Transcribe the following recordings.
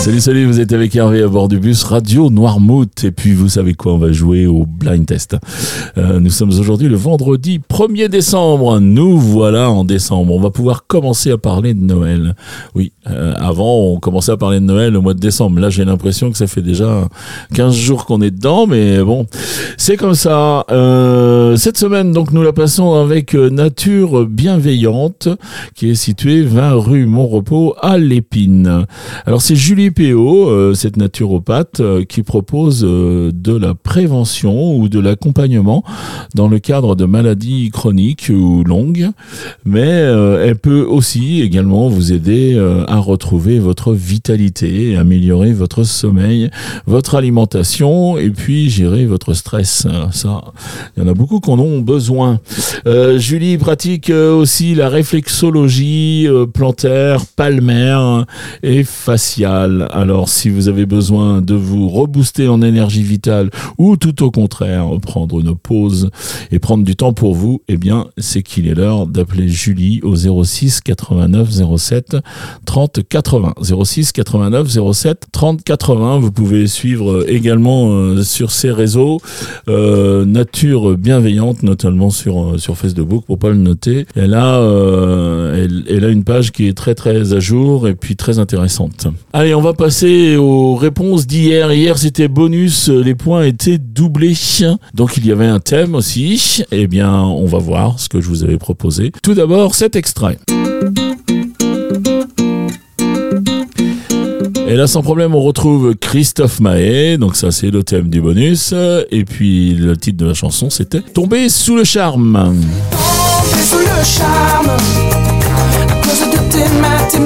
Salut, salut, vous êtes avec Hervé à bord du bus Radio Noirmouth. Et puis, vous savez quoi, on va jouer au blind test. Euh, nous sommes aujourd'hui le vendredi 1er décembre. Nous voilà en décembre. On va pouvoir commencer à parler de Noël. Oui, euh, avant, on commençait à parler de Noël au mois de décembre. Là, j'ai l'impression que ça fait déjà 15 jours qu'on est dedans, mais bon, c'est comme ça. Euh, cette semaine, donc, nous la passons avec Nature Bienveillante, qui est située 20 rue Montrepos à l'Épine. Alors, c'est Julie PO, euh, cette naturopathe, euh, qui propose euh, de la prévention ou de l'accompagnement dans le cadre de maladies chroniques ou longues, mais elle peut aussi également vous aider à retrouver votre vitalité, améliorer votre sommeil, votre alimentation et puis gérer votre stress. Ça, il y en a beaucoup qui en ont besoin. Julie pratique aussi la réflexologie plantaire, palmaire et faciale. Alors si vous avez besoin de vous rebooster en énergie vitale ou tout au contraire prendre une pause et prendre du temps pour vous, eh bien c'est qu'il est l'heure d'appeler Julie au 06 89 07 30 80. 06 89 07 30 80. Vous pouvez suivre également euh, sur ces réseaux euh, Nature Bienveillante, notamment sur euh, sur Facebook pour pas le noter. Elle a elle, elle a une page qui est très très à jour et puis très intéressante. Allez, on va passer aux réponses d'hier. Hier, c'était bonus, les points étaient doublés. Donc il y avait un thème aussi. Eh bien, on va voir ce que je vous avais proposé. Tout d'abord, cet extrait. Et là, sans problème, on retrouve Christophe Mahé. Donc ça, c'est le thème du bonus. Et puis, le titre de la chanson, c'était Tomber sous le charme. Tomber sous le charme. À cause de tes tes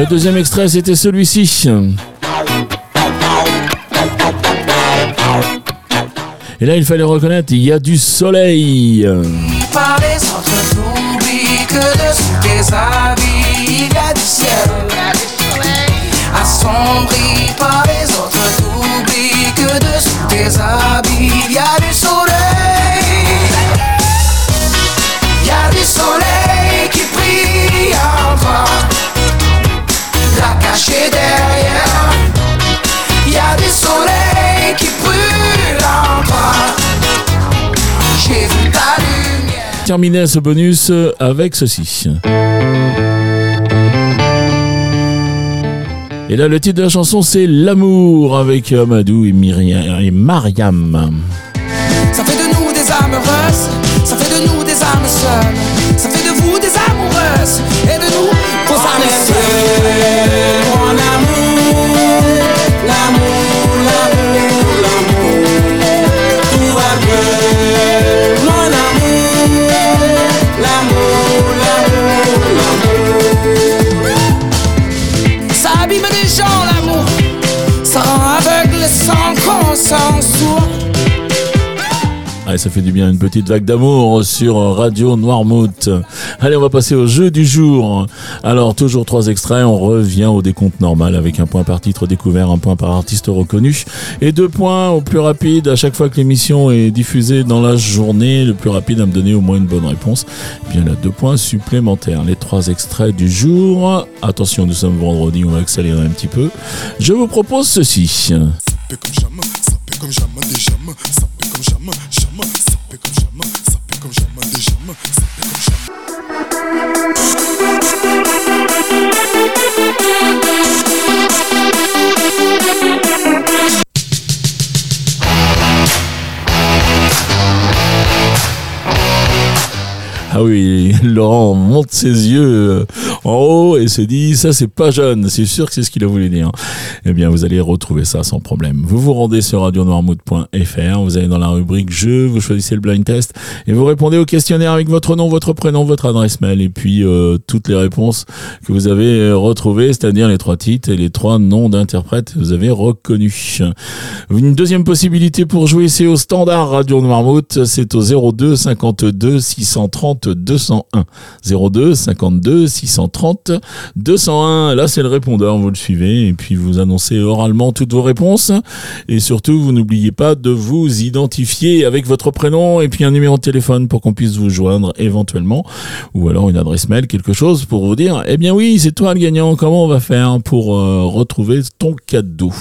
Le deuxième extrait, c'était celui-ci. Et là, il fallait reconnaître, il y a du soleil. Par les autres, t'oublies que dessous tes habits, il y a du ciel. Assombri par les autres, t'oublies que dessous tes habits, Terminer ce bonus avec ceci. Et là, le titre de la chanson, c'est L'amour avec Amadou et, Myriam, et Mariam. Ça fait de nous des âmes l'amour, rend aveugle sans conscience sourd. Ça fait du bien une petite vague d'amour sur Radio Noirmouth. Allez, on va passer au jeu du jour. Alors, toujours trois extraits, on revient au décompte normal avec un point par titre découvert, un point par artiste reconnu et deux points au plus rapide à chaque fois que l'émission est diffusée dans la journée. Le plus rapide à me donner au moins une bonne réponse. Eh Bien là, deux points supplémentaires. Les trois extraits du jour. Attention, nous sommes vendredi, on va accélérer un petit peu. Je vous propose ceci. Sapé comme sapé comme sapé comme jamais, jamais, sapé Ah oui, Laurent monte ses yeux euh, en haut et se dit ça c'est pas jeune, c'est sûr que c'est ce qu'il a voulu dire. Eh bien vous allez retrouver ça sans problème. Vous vous rendez sur radionoirmouth.fr, vous allez dans la rubrique jeu, vous choisissez le blind test et vous répondez au questionnaire avec votre nom, votre prénom, votre adresse mail et puis euh, toutes les réponses que vous avez euh, retrouvées, c'est-à-dire les trois titres et les trois noms d'interprètes que vous avez reconnus. Une deuxième possibilité pour jouer, c'est au standard Radio Noirmouth, c'est au 02 52 630 201. 02 52 630 201. Là, c'est le répondeur, vous le suivez et puis vous annoncez oralement toutes vos réponses. Et surtout, vous n'oubliez pas de vous identifier avec votre prénom et puis un numéro de téléphone pour qu'on puisse vous joindre éventuellement. Ou alors une adresse mail, quelque chose pour vous dire, eh bien oui, c'est toi le gagnant, comment on va faire pour euh, retrouver ton cadeau?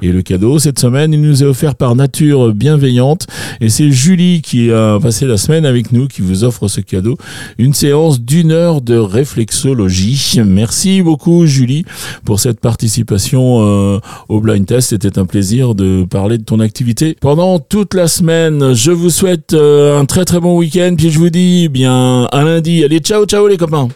Et le cadeau, cette semaine, il nous est offert par Nature Bienveillante. Et c'est Julie qui a passé la semaine avec nous qui vous offre ce cadeau, une séance d'une heure de réflexologie. Merci beaucoup Julie pour cette participation euh, au blind test, c'était un plaisir de parler de ton activité pendant toute la semaine. Je vous souhaite euh, un très très bon week-end puis je vous dis bien à lundi. Allez, ciao ciao les copains.